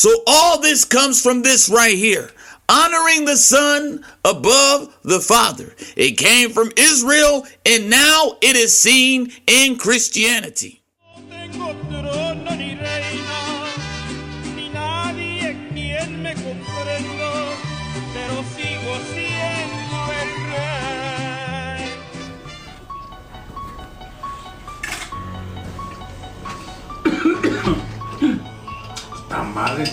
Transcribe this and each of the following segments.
So all this comes from this right here honoring the Son above the Father. It came from Israel, and now it is seen in Christianity. Madre.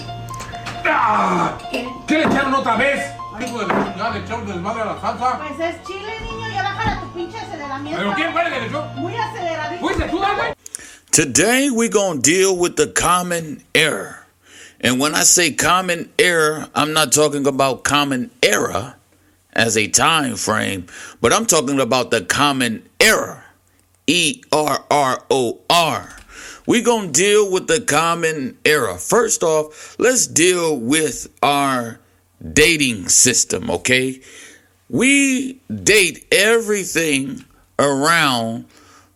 ¡Ah! ¿Qué le echaron otra vez? Hijo de la chingada, le echaron desmadre a la salsa. Pues es chile, niño, ya bájala tu pinche aceleramiento. ¿Pero quién fue el que le echó? Muy aceleradito. ¿Fuiste tú, güey? Today we're going to deal with the common error. And when I say common error, I'm not talking about common era as a time frame, but I'm talking about the common error. E R R O R. We're going to deal with the common era. First off, let's deal with our dating system, okay? We date everything around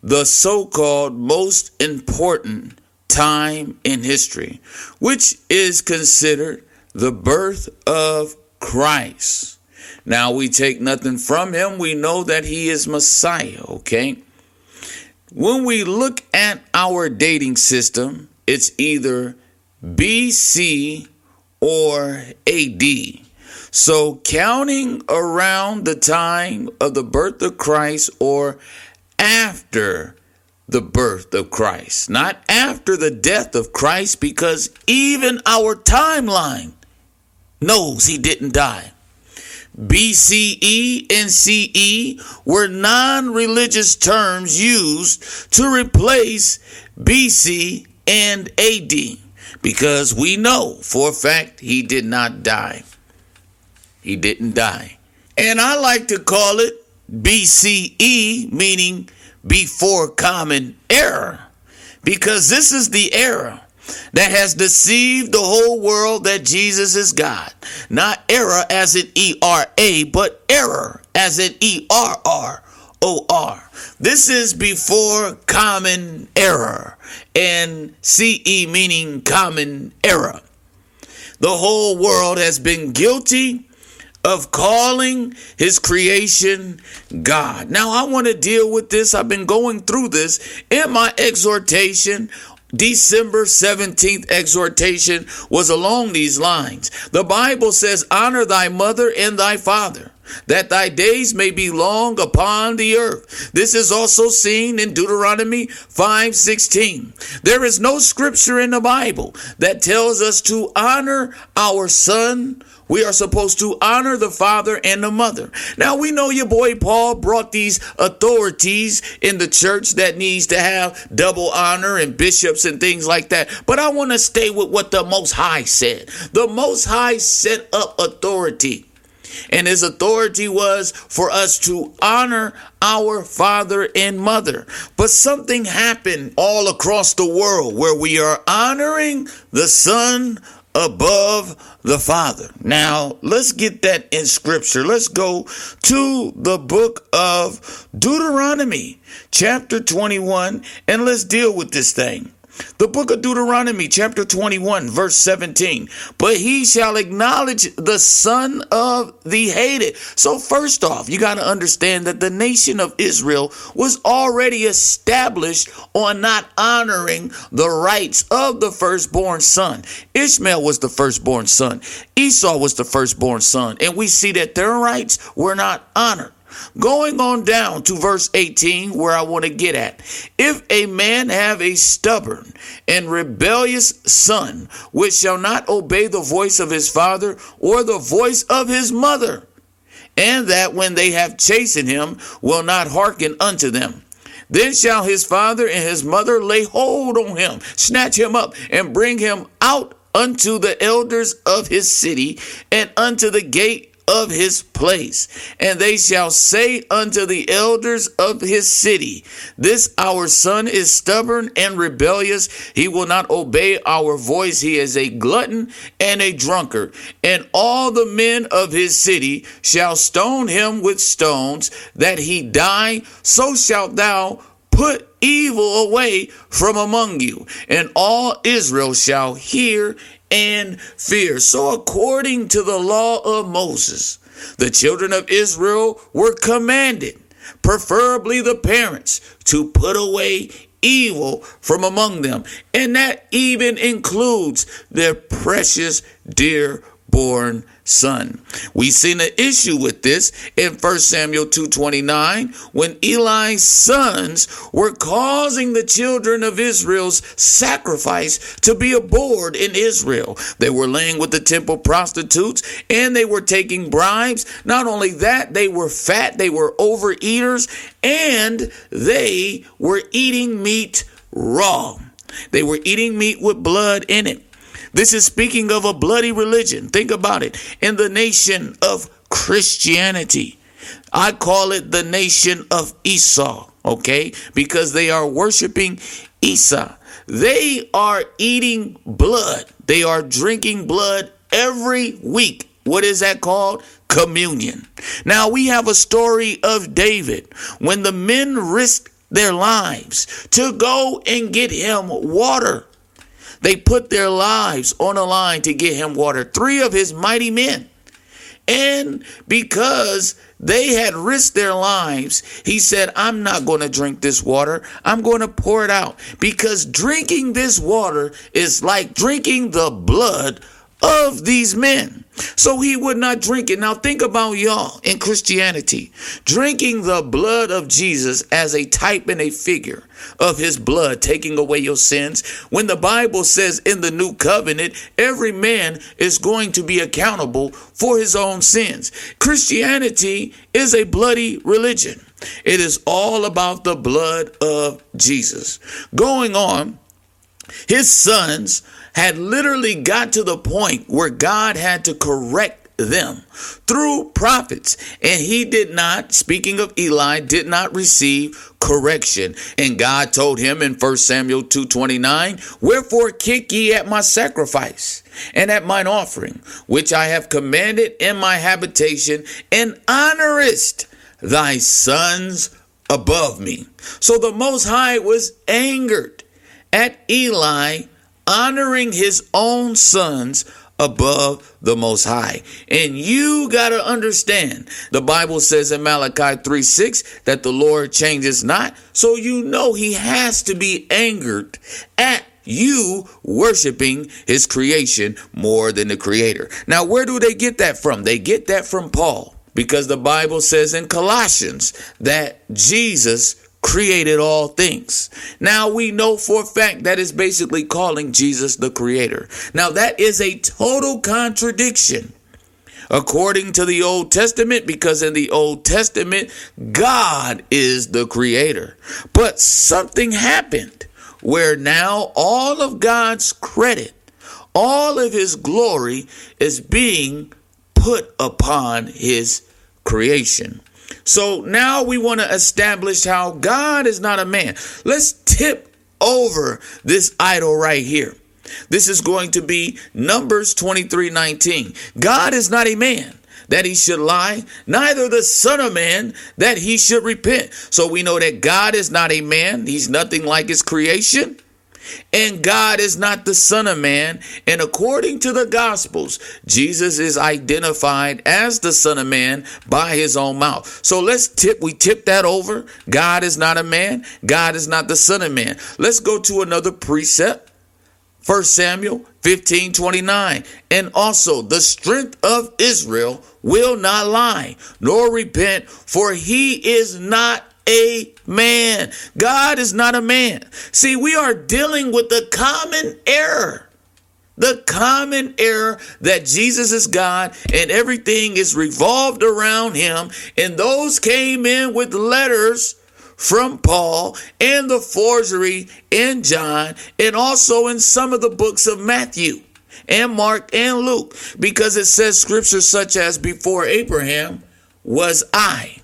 the so called most important time in history, which is considered the birth of Christ. Now, we take nothing from him. We know that he is Messiah, okay? When we look at our dating system, it's either BC or AD. So, counting around the time of the birth of Christ or after the birth of Christ, not after the death of Christ, because even our timeline knows he didn't die. BCE and CE were non religious terms used to replace BC and AD because we know for a fact he did not die. He didn't die. And I like to call it BCE, meaning before common era, because this is the era that has deceived the whole world that Jesus is God. Not error as in E R A, but error as in E R R O R. This is before common error, and CE meaning common error. The whole world has been guilty of calling his creation God. Now, I want to deal with this. I've been going through this in my exhortation December 17th exhortation was along these lines. The Bible says, Honor thy mother and thy father, that thy days may be long upon the earth. This is also seen in Deuteronomy 5:16. There is no scripture in the Bible that tells us to honor our son we are supposed to honor the father and the mother. Now we know your boy Paul brought these authorities in the church that needs to have double honor and bishops and things like that. But I want to stay with what the Most High said. The Most High set up authority. And his authority was for us to honor our father and mother. But something happened all across the world where we are honoring the son above the Father. Now, let's get that in scripture. Let's go to the book of Deuteronomy, chapter 21, and let's deal with this thing. The book of Deuteronomy, chapter 21, verse 17. But he shall acknowledge the son of the hated. So, first off, you got to understand that the nation of Israel was already established on not honoring the rights of the firstborn son. Ishmael was the firstborn son, Esau was the firstborn son. And we see that their rights were not honored. Going on down to verse 18, where I want to get at. If a man have a stubborn and rebellious son, which shall not obey the voice of his father or the voice of his mother, and that when they have chastened him, will not hearken unto them. Then shall his father and his mother lay hold on him, snatch him up, and bring him out unto the elders of his city and unto the gate of his place. And they shall say unto the elders of his city, This our son is stubborn and rebellious. He will not obey our voice. He is a glutton and a drunkard. And all the men of his city shall stone him with stones, that he die. So shalt thou put evil away from among you. And all Israel shall hear and fear. So, according to the law of Moses, the children of Israel were commanded, preferably the parents, to put away evil from among them. And that even includes their precious, dear born son. We seen an issue with this in 1 Samuel 2:29 when Eli's sons were causing the children of Israel's sacrifice to be abhorred in Israel. They were laying with the temple prostitutes and they were taking bribes. Not only that, they were fat, they were overeaters, and they were eating meat raw. They were eating meat with blood in it. This is speaking of a bloody religion. Think about it. In the nation of Christianity, I call it the nation of Esau, okay? Because they are worshiping Esau. They are eating blood, they are drinking blood every week. What is that called? Communion. Now we have a story of David when the men risked their lives to go and get him water. They put their lives on the line to get him water. Three of his mighty men. And because they had risked their lives, he said, I'm not going to drink this water. I'm going to pour it out. Because drinking this water is like drinking the blood of these men. So he would not drink it. Now think about y'all in Christianity. Drinking the blood of Jesus as a type and a figure of his blood taking away your sins. When the Bible says in the new covenant, every man is going to be accountable for his own sins. Christianity is a bloody religion. It is all about the blood of Jesus. Going on, his sons had literally got to the point where God had to correct them through prophets. And he did not, speaking of Eli, did not receive correction. And God told him in 1 Samuel 2:29, "Wherefore kick ye at my sacrifice and at mine offering, which I have commanded in my habitation, and honorest thy sons above me." So the Most High was angered at Eli honoring his own sons above the most high. And you got to understand, the Bible says in Malachi 3 6 that the Lord changes not. So you know he has to be angered at you worshiping his creation more than the creator. Now, where do they get that from? They get that from Paul because the Bible says in Colossians that Jesus created all things. Now we know for a fact that is basically calling Jesus the creator. Now that is a total contradiction according to the Old Testament because in the Old Testament God is the creator. But something happened where now all of God's credit, all of his glory is being put upon his creation. So now we want to establish how God is not a man. Let's tip over this idol right here. This is going to be Numbers 23 19. God is not a man that he should lie, neither the Son of Man that he should repent. So we know that God is not a man, he's nothing like his creation. And God is not the Son of Man. And according to the Gospels, Jesus is identified as the Son of Man by his own mouth. So let's tip, we tip that over. God is not a man. God is not the Son of Man. Let's go to another precept. 1 Samuel 15 29. And also, the strength of Israel will not lie, nor repent, for he is not a man. God is not a man. See, we are dealing with the common error. The common error that Jesus is God and everything is revolved around him. And those came in with letters from Paul and the forgery in John and also in some of the books of Matthew and Mark and Luke because it says scriptures such as before Abraham was I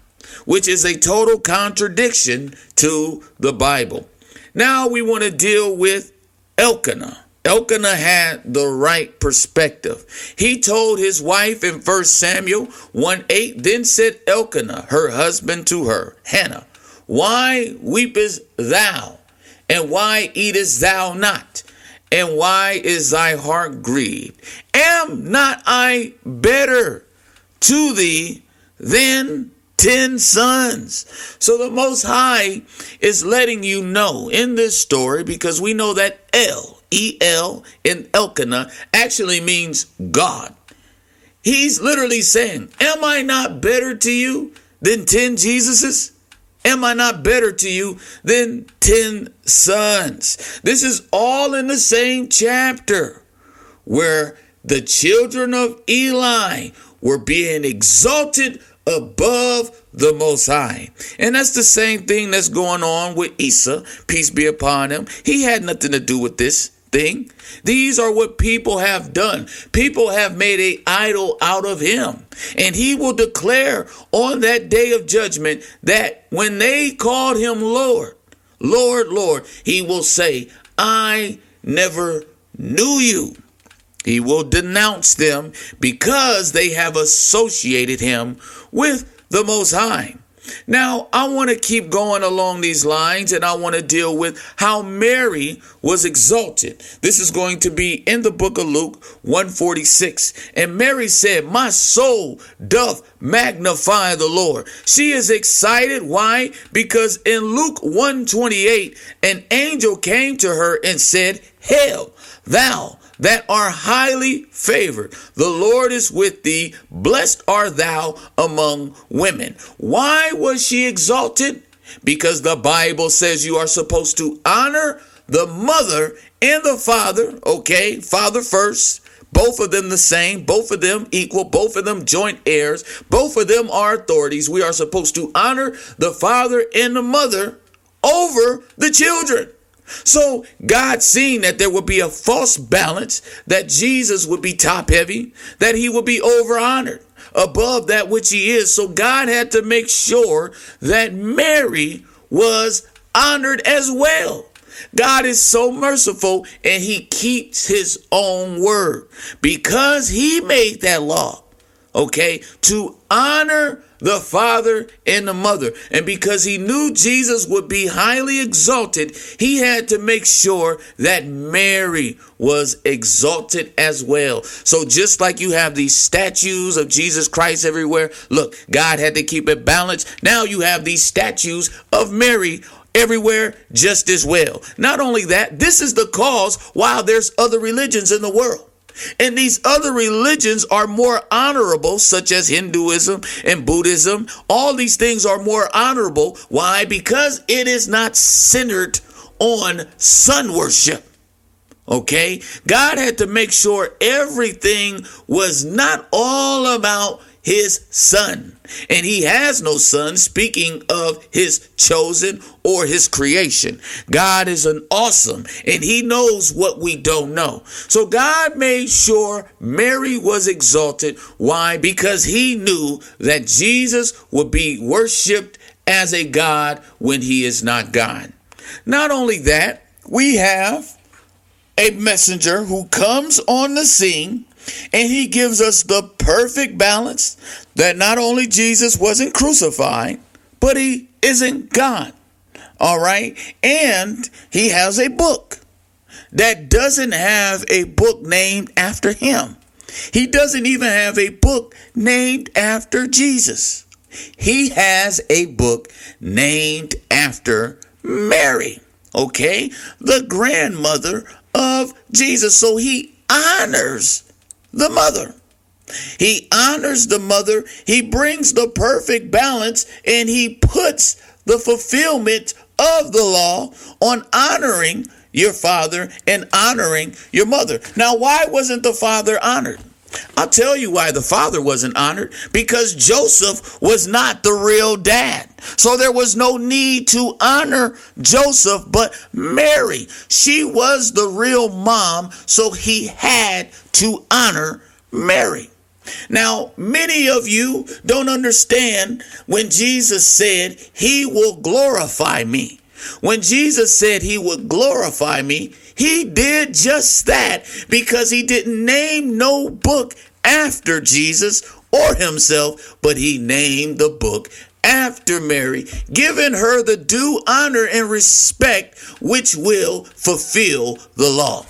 which is a total contradiction to the Bible. Now we want to deal with Elkanah. Elkanah had the right perspective. He told his wife in 1 Samuel 1 8, then said Elkanah, her husband, to her, Hannah, Why weepest thou, and why eatest thou not? And why is thy heart grieved? Am not I better to thee than ten sons? So the Most High is letting you know in this story because we know that El, E L, in Elkanah actually means God. He's literally saying, Am I not better to you than 10 Jesuses? Am I not better to you than 10 sons? This is all in the same chapter where the children of Eli were being exalted above the Most High. And that's the same thing that's going on with Esau, peace be upon him. He had nothing to do with this thing. These are what people have done. People have made a idol out of him. And he will declare on that day of judgment that when they called him Lord, Lord, Lord, he will say, I never knew you. He will denounce them because they have associated him with the Most High. Now, I want to keep going along these lines and I want to deal with how Mary was exalted. This is going to be in the book of Luke 146. And Mary said, My soul doth magnify the Lord. She is excited. Why? Because in Luke 128, an angel came to her and said, Hail, thou that are highly favored. The Lord is with thee. Blessed art thou among women. Why was she exalted? Because the Bible says you are supposed to honor the mother and the father. Okay, father first. Both of them the same, both of them equal, both of them joint heirs, both of them are authorities. We are supposed to honor the father and the mother over the children. So God seeing that there would be a false balance, that Jesus would be top heavy, that he would be over honored above that which he is. So God had to make sure that Mary was honored as well. God is so merciful and he keeps his own word because he made that law, okay, to honor the father and the mother. And because he knew Jesus would be highly exalted, he had to make sure that Mary was exalted as well. So just like you have these statues of Jesus Christ everywhere, look, God had to keep it balanced. Now you have these statues of Mary everywhere just as well. Not only that, this is the cause why there's other religions in the world. And these other religions are more honorable, such as Hinduism and Buddhism. All these things are more honorable. Why? Because it is not centered on sun worship. Okay? God had to make sure everything was not all about his son. And he has no son, speaking of his chosen or his creation. God is an awesome and he knows what we don't know. So God made sure Mary was exalted. Why? Because he knew that Jesus would be worshiped as a God when he is not God. Not only that, we have a messenger who comes on the scene and he gives us the perfect balance that not only Jesus wasn't crucified, but he isn't God. All right. And he has a book that doesn't have a book named after him. He doesn't even have a book named after Jesus. He has a book named after Mary, okay? The grandmother of Jesus. So he honors the mother. He honors the mother. He brings the perfect balance and he puts the fulfillment of the law on honoring your father and honoring your mother. Now, why wasn't the father honored? I'll tell you why the father wasn't honored because Joseph was not the real dad. So there was no need to honor Joseph, but Mary, she was the real mom, so he had to honor Mary. Now, many of you don't understand when Jesus said, He will glorify me. When Jesus said He would glorify me, He did just that because He didn't name no book after Jesus or Himself, but He named the book after Mary, giving her the due honor and respect which will fulfill the law.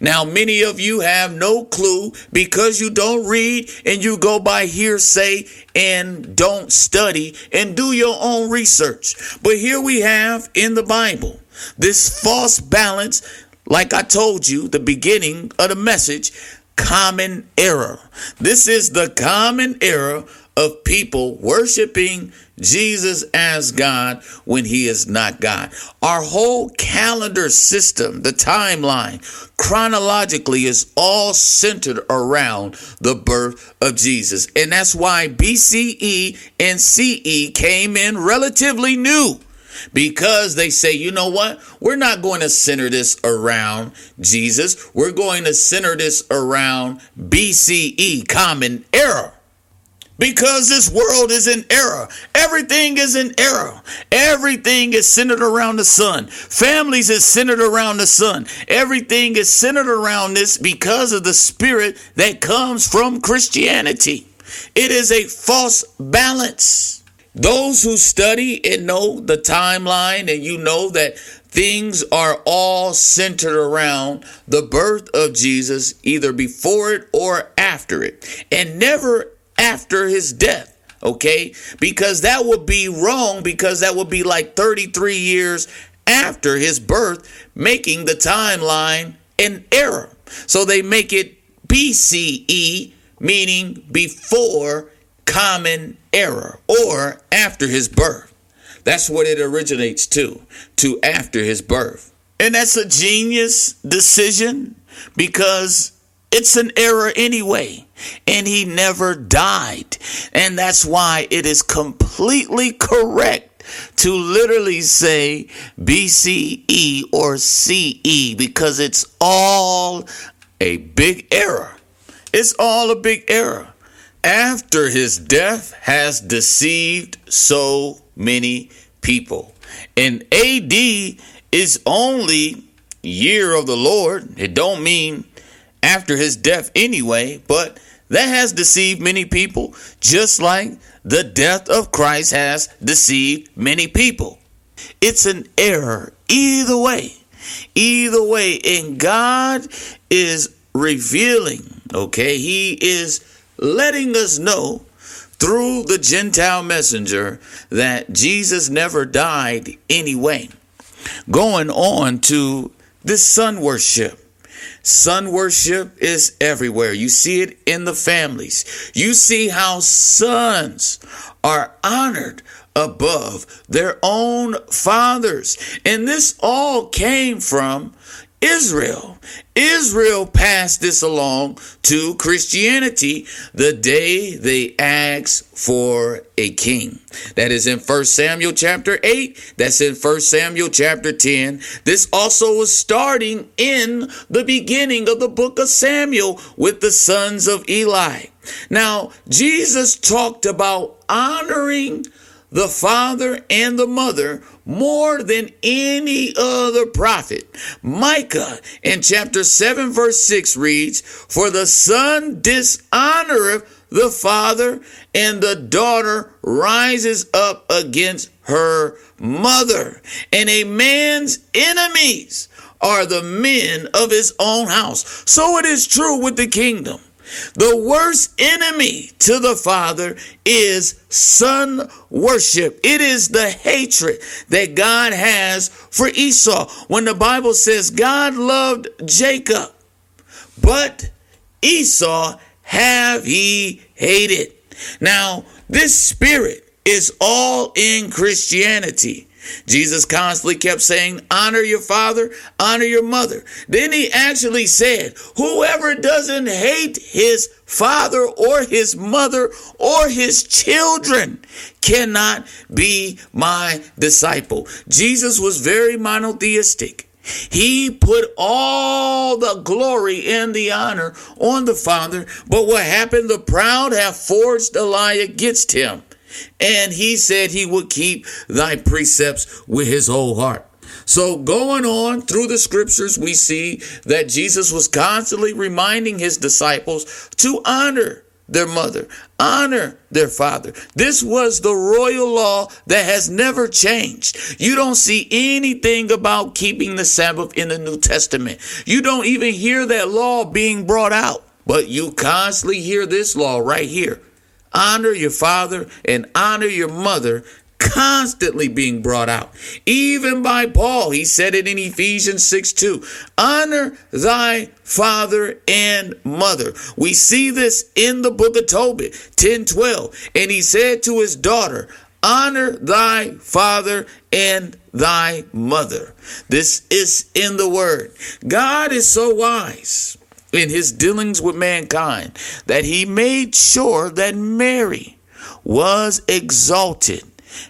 Now, many of you have no clue because you don't read and you go by hearsay and don't study and do your own research. But here we have in the Bible this false balance, like I told you, the beginning of the message, common error. This is the common error of people worshiping Jesus as God when he is not God. Our whole calendar system, the timeline, chronologically is all centered around the birth of Jesus. And that's why BCE and CE came in relatively new because they say, you know what? We're not going to center this around Jesus. We're going to center this around BCE, common era because this world is in error. Everything is in error. Everything is centered around the sun. Families is centered around the sun. Everything is centered around this because of the spirit that comes from Christianity. It is a false balance. Those who study and know the timeline and you know that things are all centered around the birth of Jesus, either before it or after it, and never after his death. Okay, because that would be wrong, because that would be like 33 years after his birth, making the timeline an error. So they make it BCE, meaning before common error or after his birth. That's what it originates to, to after his birth. And that's a genius decision because it's an error anyway. And he never died. And that's why it is completely correct to literally say BCE or CE because it's all a big error. It's all a big error. After his death has deceived so many people. And AD is only year of the Lord. It don't mean after his death anyway, but that has deceived many people, just like the death of Christ has deceived many people. It's an error either way. Either way, and God is revealing, okay? He is letting us know through the Gentile messenger that Jesus never died anyway. Going on to this sun worship. Sun worship is everywhere. You see it in the families. You see how sons are honored above their own fathers. And this all came from Israel. Israel passed this along to Christianity the day they asked for a king. That is in 1 Samuel chapter 8. That's in 1 Samuel chapter 10. This also was starting in the beginning of the book of Samuel with the sons of Eli. Now, Jesus talked about honoring the father and the mother more than any other prophet. Micah in chapter 7, verse 6 reads, For the son dishonoreth the father, and the daughter rises up against her mother. And a man's enemies are the men of his own house. So it is true with the kingdom. The worst enemy to the Father is son worship. It is the hatred that God has for Esau. When the Bible says God loved Jacob, but Esau have he hated. Now, this spirit is all in Christianity. Jesus constantly kept saying, honor your father, honor your mother. Then he actually said, whoever doesn't hate his father or his mother or his children cannot be my disciple. Jesus was very monotheistic. He put all the glory and the honor on the Father. But what happened? The proud have forged a lie against him and he said he would keep thy precepts with his whole heart. So, going on through the scriptures, we see that Jesus was constantly reminding his disciples to honor their mother, honor their father. This was the royal law that has never changed. You don't see anything about keeping the Sabbath in the New Testament. You don't even hear that law being brought out, but you constantly hear this law right here. Honor your father and honor your mother constantly being brought out. Even by Paul, he said it in Ephesians 6 2. Honor thy father and mother. We see this in the book of Tobit 10 12. And he said to his daughter, Honor thy father and thy mother. This is in the word. God is so wise in his dealings with mankind that he made sure that Mary was exalted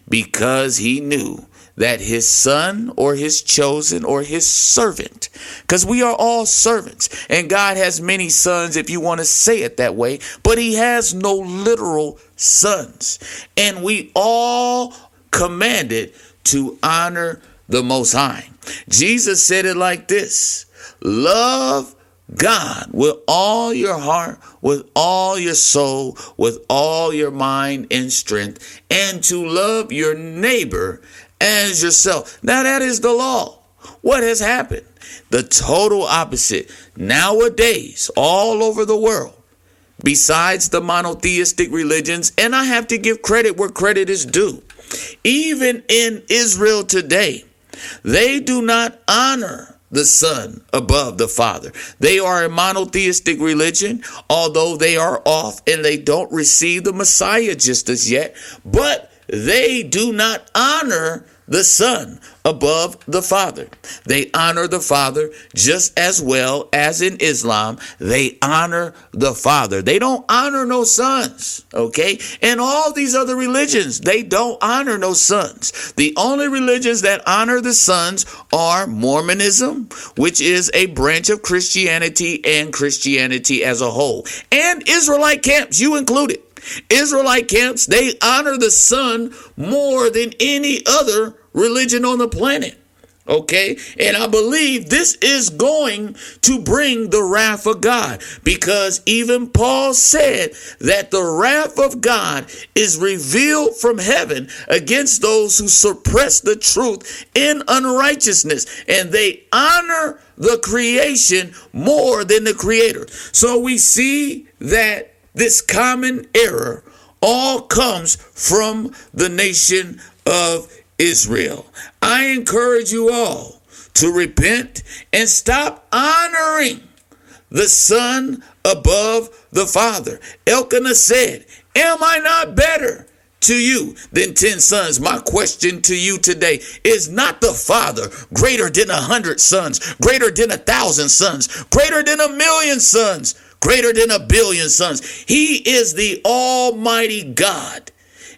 because he knew that his son or his chosen or his servant, because we are all servants, and God has many sons if you want to say it that way, but he has no literal sons. And we all commanded to honor the Most High. Jesus said it like this Love God with all your heart, with all your soul, with all your mind and strength, and to love your neighbor as yourself. Now, that is the law. What has happened? The total opposite. Nowadays, all over the world, besides the monotheistic religions, and I have to give credit where credit is due, even in Israel today, they do not honor the Son above the Father. They are a monotheistic religion, although they are off and they don't receive the Messiah just as yet, but they do not honor the Son above the Father. They honor the Father just as well as in Islam, they honor the Father. They don't honor no sons, okay? And all these other religions, they don't honor no sons. The only religions that honor the sons are Mormonism, which is a branch of Christianity and Christianity as a whole, and Israelite camps, you included. Israelite camps, they honor the son more than any other religion on the planet. Okay, and I believe this is going to bring the wrath of God because even Paul said that the wrath of God is revealed from heaven against those who suppress the truth in unrighteousness and they honor the creation more than the creator. So we see that this common error all comes from the nation of Israel. I encourage you all to repent and stop honoring the Son above the Father. Elkanah said, Am I not better to you than 10 sons? My question to you today is not the Father greater than a hundred sons, greater than a thousand sons, greater than a million sons, greater than a billion sons. He is the Almighty God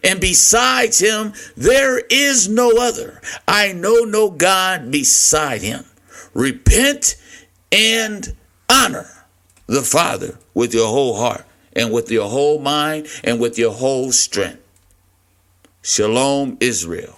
and besides him there is no other. I know no God beside him. Repent and honor the Father with your whole heart and with your whole mind and with your whole strength. Shalom, Israel.